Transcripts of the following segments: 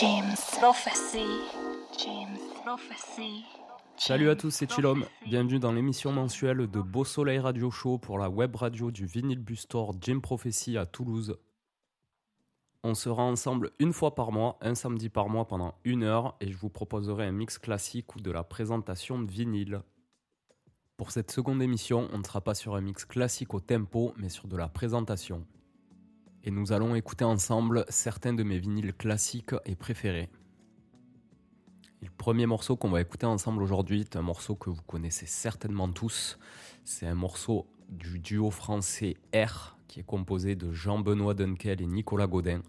James Prophecy. James Prophecy. Salut à tous, c'est Chilom. Bienvenue dans l'émission mensuelle de Beau Soleil Radio Show pour la web radio du Vinyl Bustor Jim Prophecy à Toulouse. On sera ensemble une fois par mois, un samedi par mois pendant une heure et je vous proposerai un mix classique ou de la présentation de vinyle. Pour cette seconde émission, on ne sera pas sur un mix classique au tempo mais sur de la présentation. Et nous allons écouter ensemble certains de mes vinyles classiques et préférés. le premier morceau qu'on va écouter ensemble aujourd'hui est un morceau que vous connaissez certainement tous. C'est un morceau du duo français R qui est composé de Jean-Benoît Dunkel et Nicolas Godin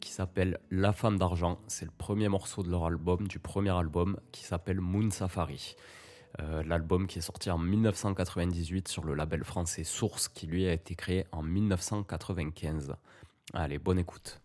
qui s'appelle La femme d'argent. C'est le premier morceau de leur album, du premier album qui s'appelle Moon Safari. Euh, l'album qui est sorti en 1998 sur le label français Source qui lui a été créé en 1995. Allez, bonne écoute.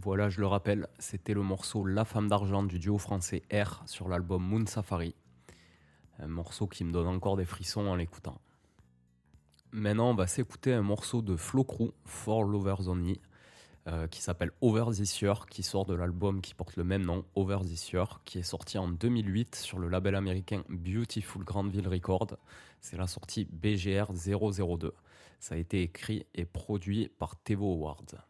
Voilà, je le rappelle, c'était le morceau La femme d'argent du duo français R sur l'album Moon Safari. Un morceau qui me donne encore des frissons en l'écoutant. Maintenant, on va s'écouter un morceau de Flo Crew, For Lovers Only, euh, qui s'appelle Over This Year, qui sort de l'album qui porte le même nom, Over This Year, qui est sorti en 2008 sur le label américain Beautiful Grandville Record. C'est la sortie BGR 002. Ça a été écrit et produit par Tevo Awards.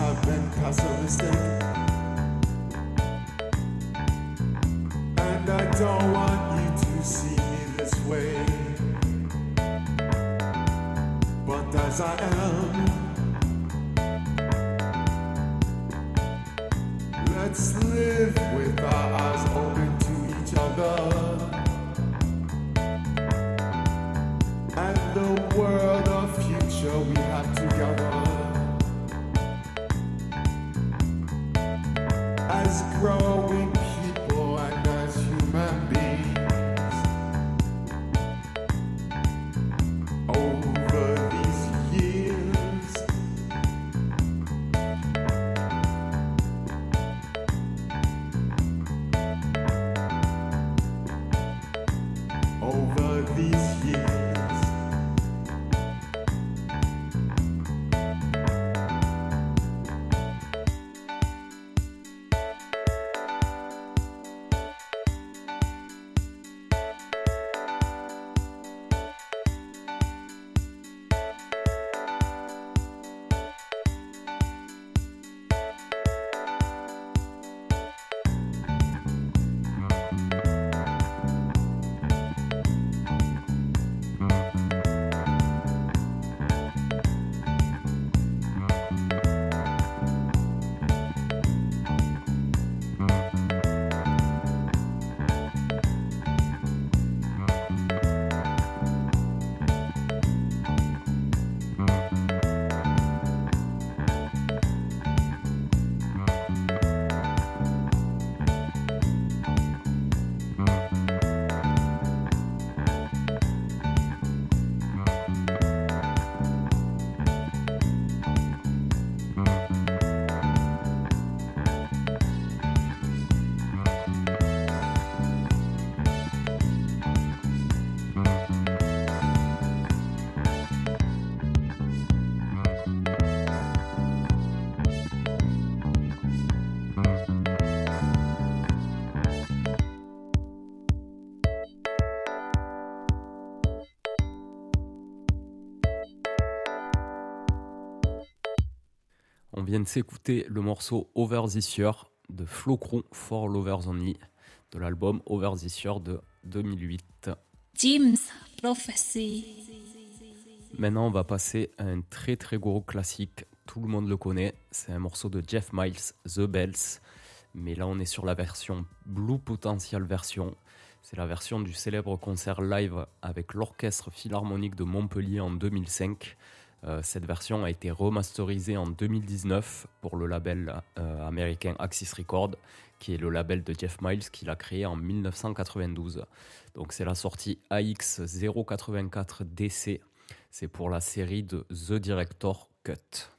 have been cast a. vient de s'écouter le morceau Over This Year de Flo Crew for Lovers Only de l'album Over This Year de 2008. James Prophecy. Maintenant, on va passer à un très très gros classique. Tout le monde le connaît. C'est un morceau de Jeff Miles, The Bells. Mais là, on est sur la version Blue Potential version. C'est la version du célèbre concert live avec l'Orchestre Philharmonique de Montpellier en 2005. Euh, cette version a été remasterisée en 2019 pour le label euh, américain Axis Record, qui est le label de Jeff Miles qu'il a créé en 1992. Donc c'est la sortie AX 084 DC. C'est pour la série de The Director Cut.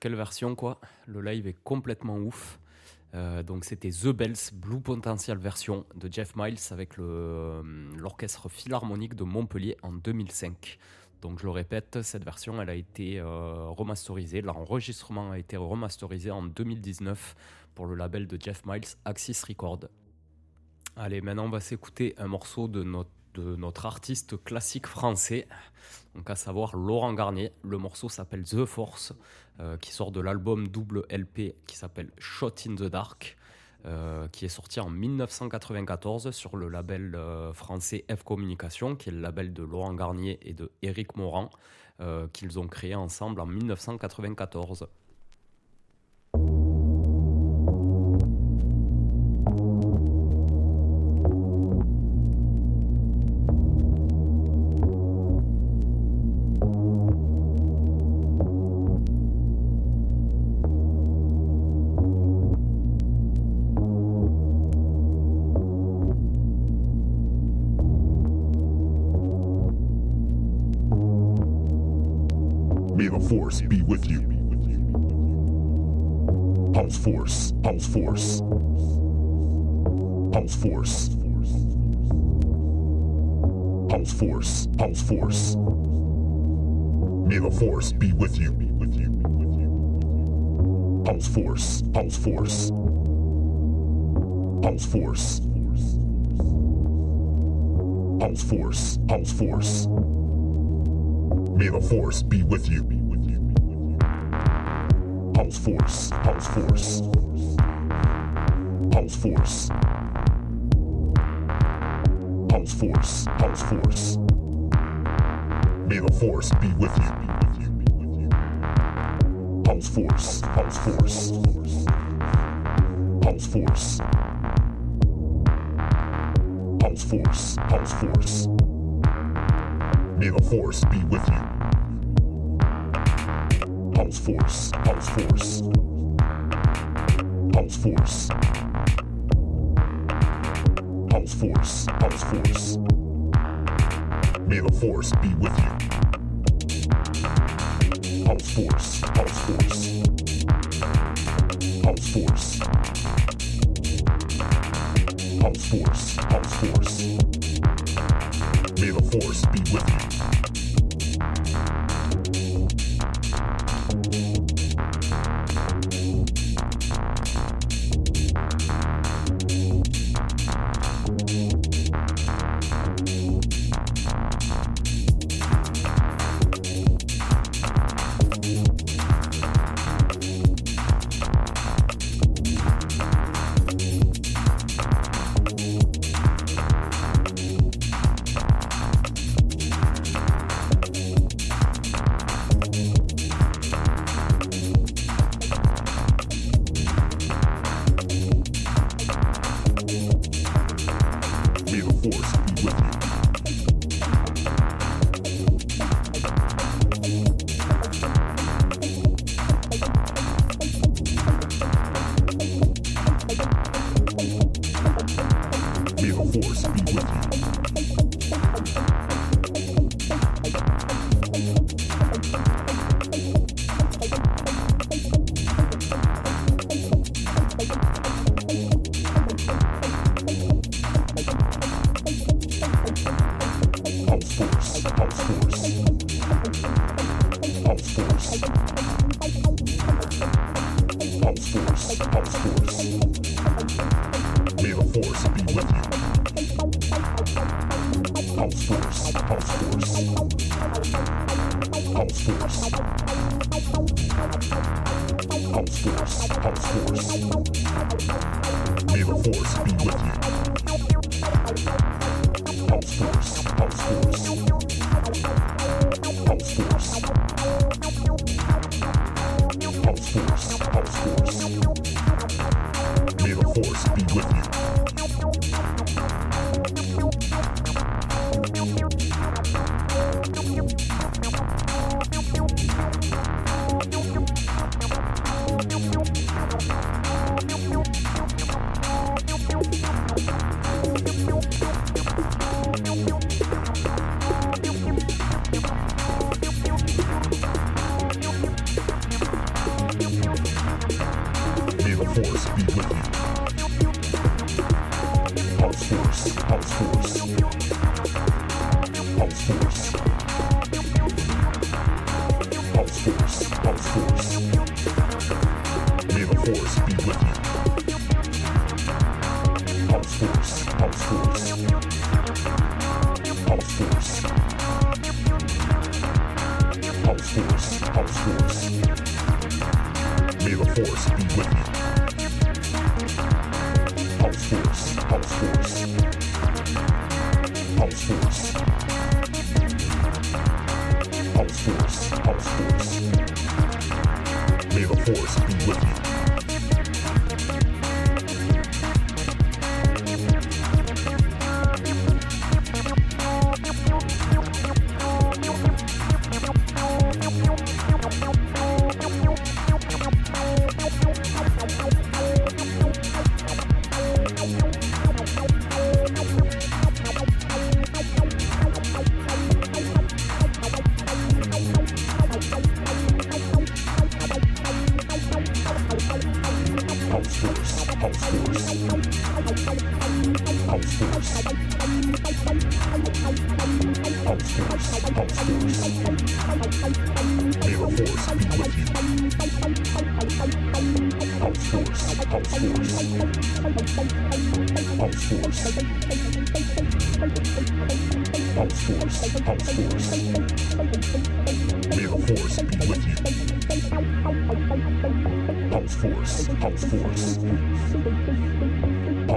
Quelle version quoi. Le live est complètement ouf. donc c'était The Bells Blue Potential version de Jeff Miles avec l'orchestre philharmonique de Montpellier en 2005. Donc je le répète, cette version elle a été remasterisée, l'enregistrement a été remasterisé en 2019 pour le label de Jeff Miles Axis Record. Allez, maintenant on va s'écouter un morceau de notre, de notre artiste classique français, donc à savoir Laurent Garnier. Le morceau s'appelle The Force, euh, qui sort de l'album double LP qui s'appelle Shot in the Dark. Euh, qui est sorti en 1994 sur le label euh, français F Communication, qui est le label de Laurent Garnier et de Éric Morand, qu'ils ont créé ensemble en 1994. Force be with you. Pulse force, pulse force. Pulse force. Pulse force, pulse force. May the force be with you. Pulse force, pulse force. Pulse force. Pulse force, pulse force. May the force be with you. Pulse force, pulse force. Pulse force. Pulse force, pulse force. May the force be with you. Pulse force, pulse force. Pulse force. Pulse force, pulse force. May the force be with you. Pulse force, pulse force. Pulse force. Pulse force, pulse force. House Force. May the force be with you. Pulse force, pulse force. Pulse force. Pulse force, pulse force. May the force be with you.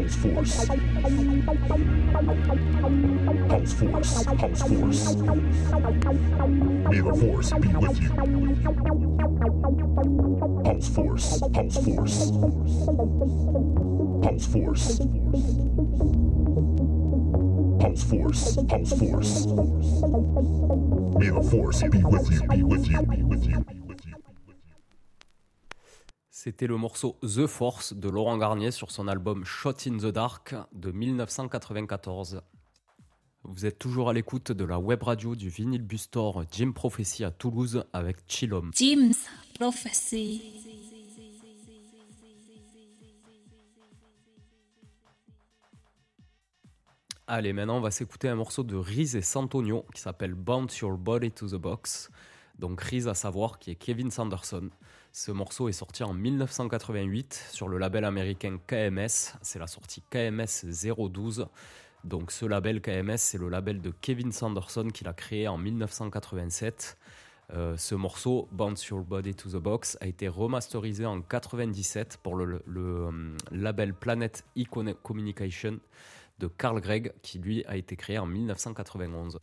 House force. House force, house force. May the force be with you. House force, house force. House force. House force, house force. May the force be with you, be with you, be with you, be with you. C'était le morceau The Force de Laurent Garnier sur son album Shot in the Dark de 1994. Vous êtes toujours à l'écoute de la web radio du vinyle Bustor Jim Prophecy à Toulouse avec Chillom. Jim's Prophecy. Allez, maintenant on va s'écouter un morceau de Riz et Santonio qui s'appelle Bounce Your Body to the Box. Donc Riz à savoir qui est Kevin Sanderson. Ce morceau est sorti en 1988 sur le label américain KMS. C'est la sortie KMS 012. Donc ce label KMS, c'est le label de Kevin Sanderson qu'il a créé en 1987. Euh, ce morceau, Bounce Your Body to the Box, a été remasterisé en 97 pour le, euh, label Planet Icon Communication de Carl Gregg, qui lui a été créé en 1991.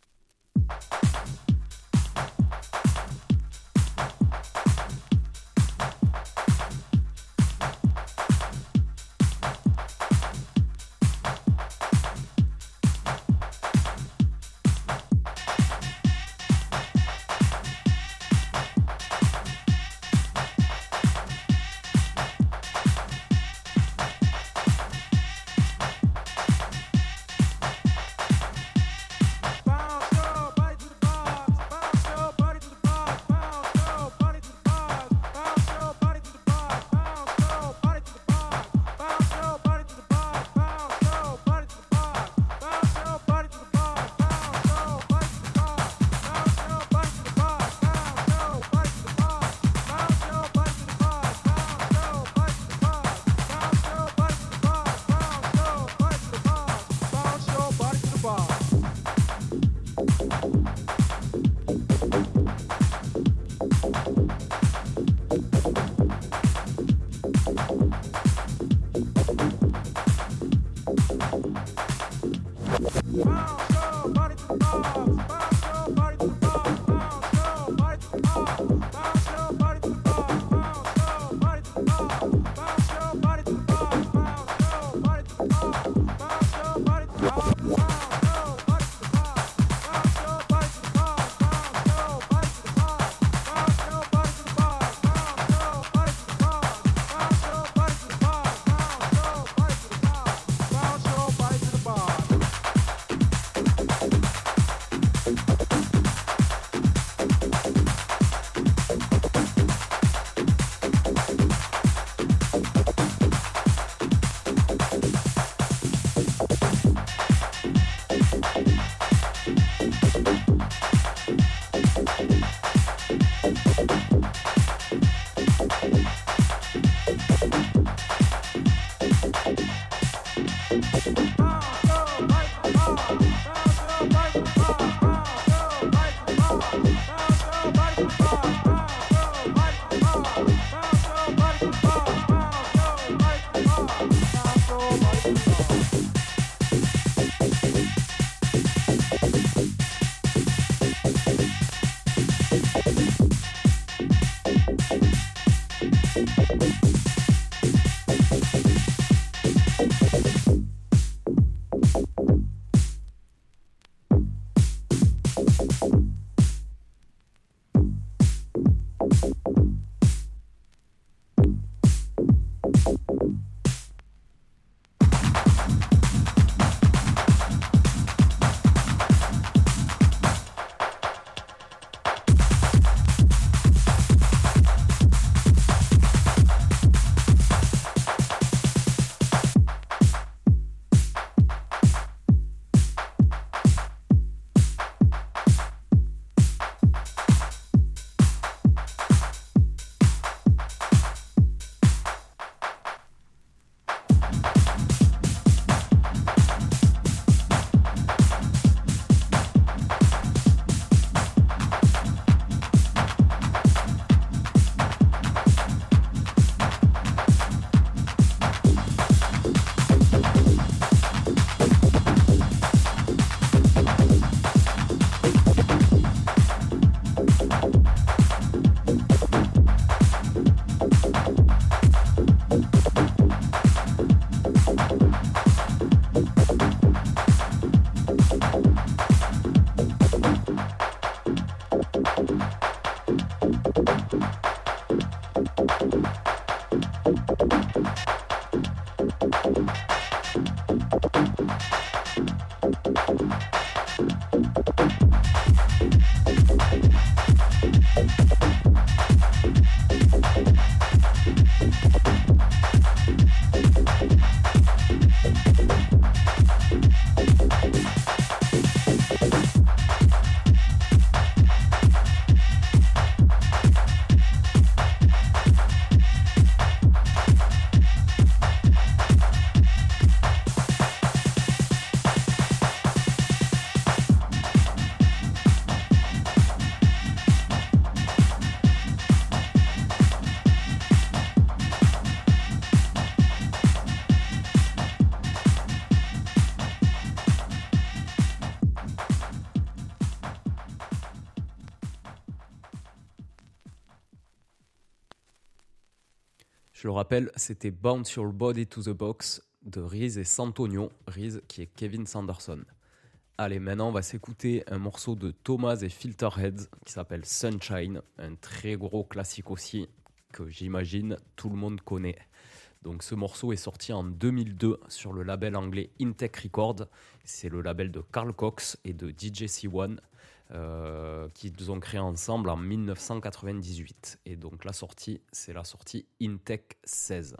Rappelle, c'était Bounce Your Body to the Box de Riz et Santonio. Riz qui est Kevin Sanderson. Allez, maintenant on va s'écouter un morceau de Thomas et Filterheads qui s'appelle Sunshine, un très gros classique aussi que j'imagine tout le monde connaît. Donc ce morceau est sorti en 2002 sur le label anglais Intech Records. C'est le label de Carl Cox et de DJ C1 euh, qu'ils ont créé ensemble en 1998. Et donc la sortie, c'est la sortie Intech 16.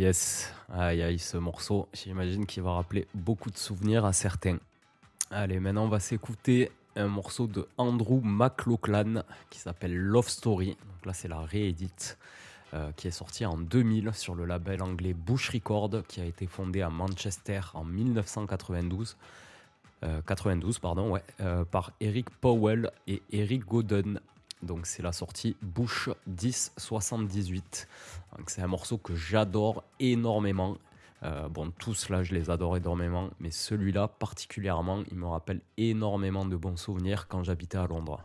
Yes. Aïe, aïe, ce morceau, j'imagine qu'il va rappeler beaucoup de souvenirs à certains. Allez, maintenant, on va s'écouter un morceau de Andrew McLaughlin qui s'appelle Love Story. Donc là, c'est la réédite euh, qui est sortie en 2000 sur le label anglais Bush Record qui a été fondé à Manchester en 1992. 92 euh, pardon, ouais, euh, par Eric Powell et Eric Godden. Donc c'est la sortie Bush 1078. C'est un morceau que j'adore énormément. Euh, bon, tous là, je les adore énormément, mais celui-là particulièrement, il me rappelle énormément de bons souvenirs quand j'habitais à Londres.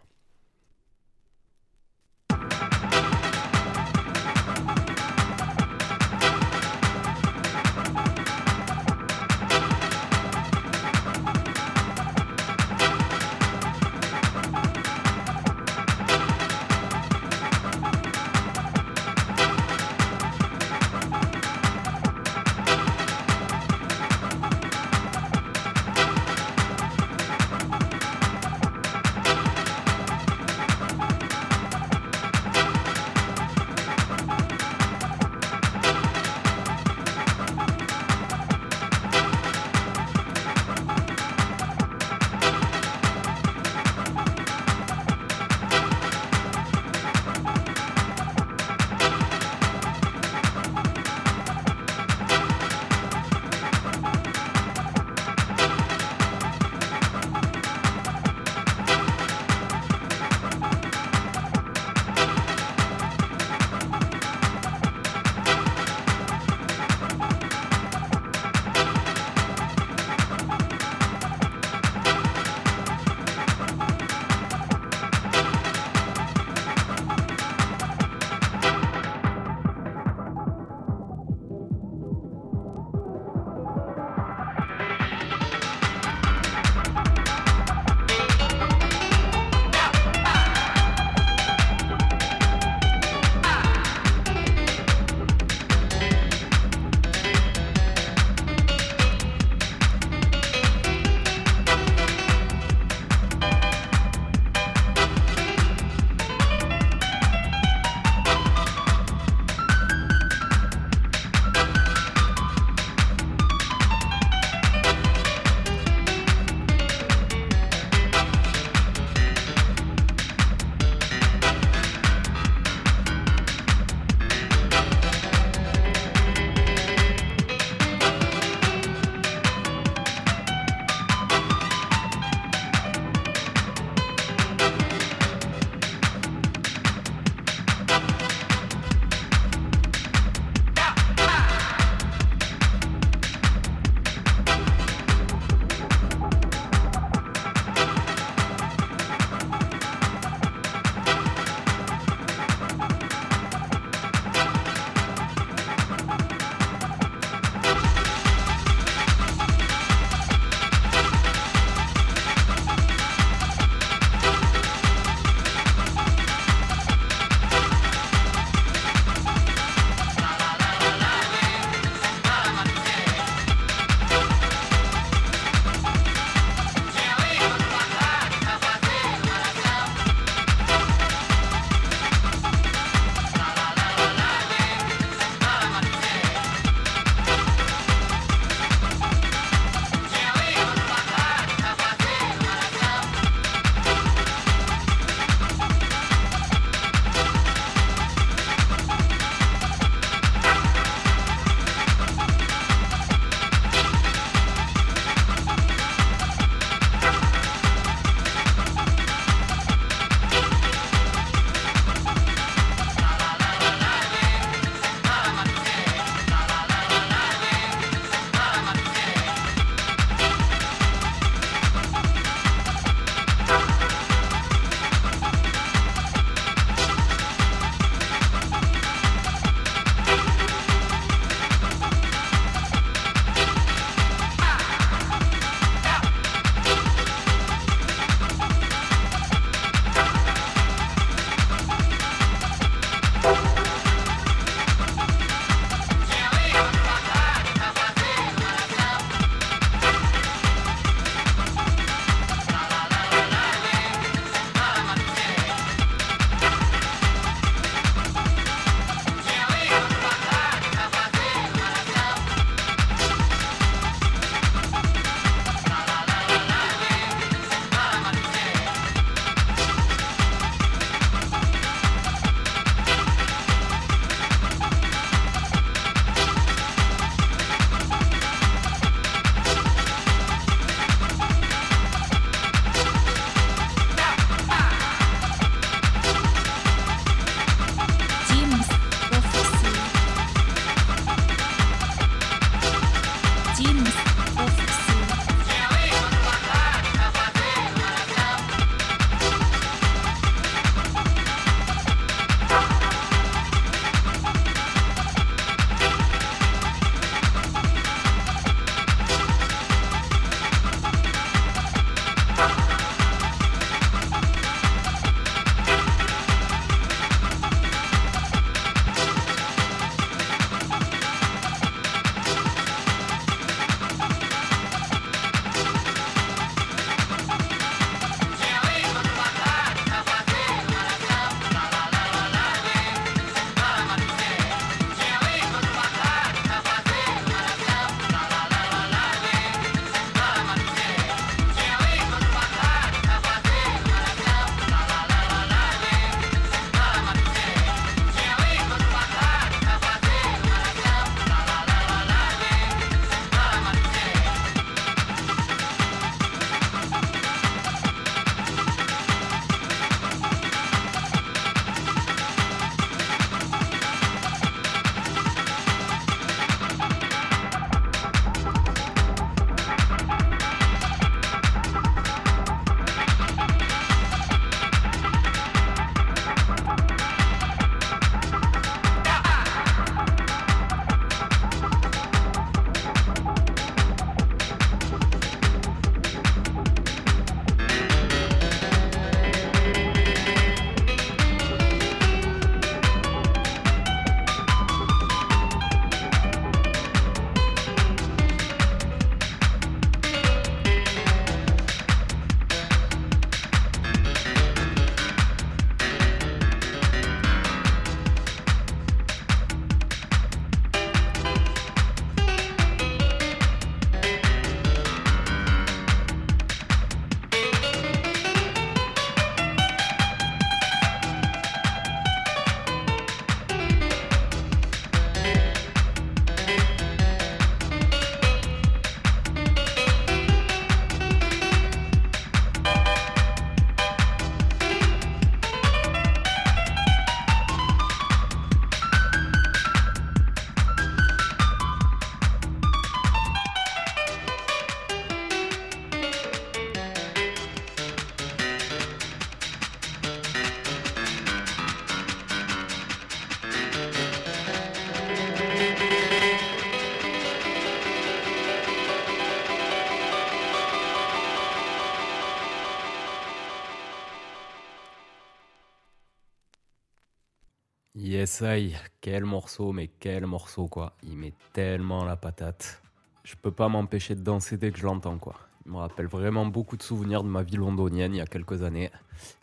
CSI, quel morceau, mais quel morceau quoi. Il met tellement la patate. Je peux pas m'empêcher de danser dès que je l'entends quoi. Il me rappelle vraiment beaucoup de souvenirs de ma vie londonienne il y a quelques années,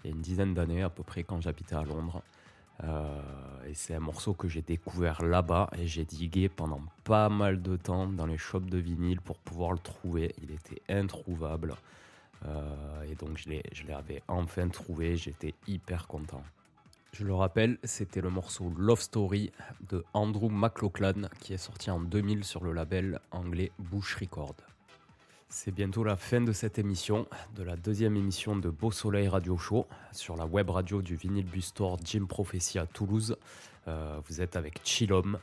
il y a une dizaine d'années à peu près quand j'habitais à Londres. Euh, et c'est un morceau que j'ai découvert là-bas et j'ai digué pendant pas mal de temps dans les shops de vinyle pour pouvoir le trouver. Il était introuvable. Euh, et donc je l'avais enfin trouvé, j'étais hyper content. Je le rappelle, c'était le morceau Love Story de Andrew McLaughlin qui est sorti en 2000 sur le label anglais Bush Record. C'est bientôt la fin de cette émission, de la deuxième émission de Beau Soleil Radio Show sur la web radio du Vinyl Bus Store Jim Prophecy à Toulouse. Euh, vous êtes avec Chillom.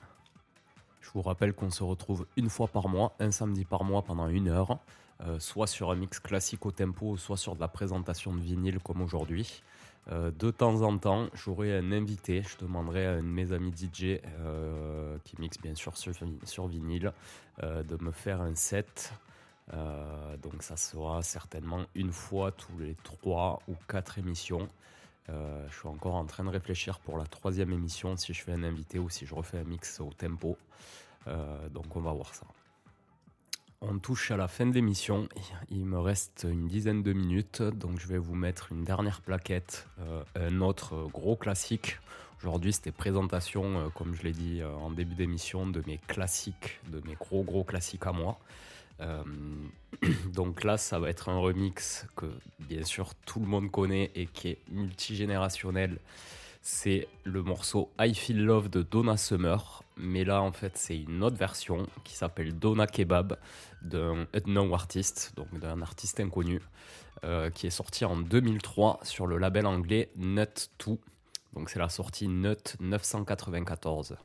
Je vous rappelle qu'on se retrouve une fois par mois, un samedi par mois pendant une heure, euh, soit sur un mix classique au tempo, soit sur de la présentation de vinyle comme aujourd'hui. Euh, de temps en temps, j'aurai un invité. Je demanderai à un de mes amis DJ euh, qui mixe bien sûr sur, vinyle euh, de me faire un set. donc ça sera certainement une fois tous les trois ou quatre émissions. je suis encore en train de réfléchir pour la troisième émission si je fais un invité ou si je refais un mix au tempo. donc on va voir ça. On touche à la fin de l'émission. Il me reste une dizaine de minutes, donc je vais vous mettre une dernière plaquette, euh, un autre gros classique. Aujourd'hui, c'était présentation, euh, comme je l'ai dit euh, en début d'émission, de mes classiques, de mes gros gros classiques à moi. donc là, ça va être un remix que bien sûr tout le monde connaît et qui est multigénérationnel c'est le morceau I Feel Love de Donna Summer. Mais là, en fait, c'est une autre version qui s'appelle Donna Kebab d'un unknown artist, donc d'un artiste inconnu, euh, qui est sorti en 2003 sur le label anglais Nut 2. Donc c'est la sortie Nut 994.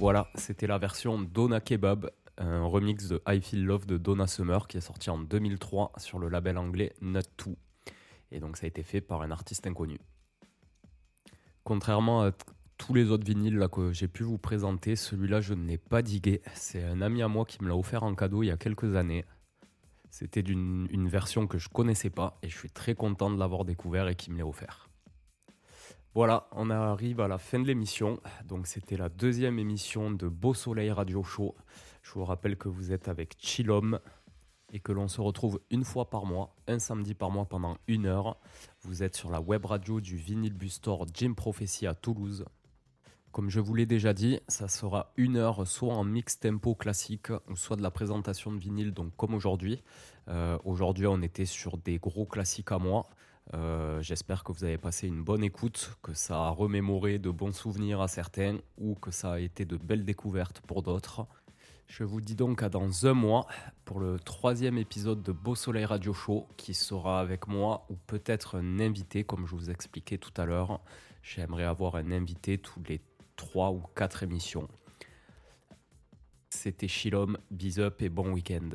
Voilà, c'était la version Donna Kebab, un remix de I Feel Love de Donna Summer qui est sorti en 2003 sur le label anglais Nut2. Et donc ça a été fait par un artiste inconnu. Contrairement à tous les autres vinyles que j'ai pu vous présenter, celui-là je ne l'ai pas digué. C'est un ami à moi qui me l'a offert en cadeau il y a quelques années. C'était une version que je connaissais pas et je suis très content de l'avoir découvert et qu'il me l'ait offert. Voilà, on arrive à la fin de l'émission. Donc c'était la deuxième émission de Beau Soleil Radio Show. Je vous rappelle que vous êtes avec Chillom et que l'on se retrouve une fois par mois, un samedi par mois pendant une heure. Vous êtes sur la web radio du Vinyl Bus Store Jim Prophecy à Toulouse. Comme je vous l'ai déjà dit, ça sera une heure soit en mix tempo classique, ou soit de la présentation de vinyle, donc comme aujourd'hui. Euh, aujourd'hui, on était sur des gros classiques à moi. Euh, J'espère que vous avez passé une bonne écoute, que ça a remémoré de bons souvenirs à certains, ou que ça a été de belles découvertes pour d'autres. Je vous dis donc à dans un mois pour le troisième épisode de Beau Soleil Radio Show qui sera avec moi ou peut-être un invité comme je vous expliquais tout à l'heure. J'aimerais avoir un invité tous les trois ou quatre émissions. C'était Shilom, bis up et bon week-end.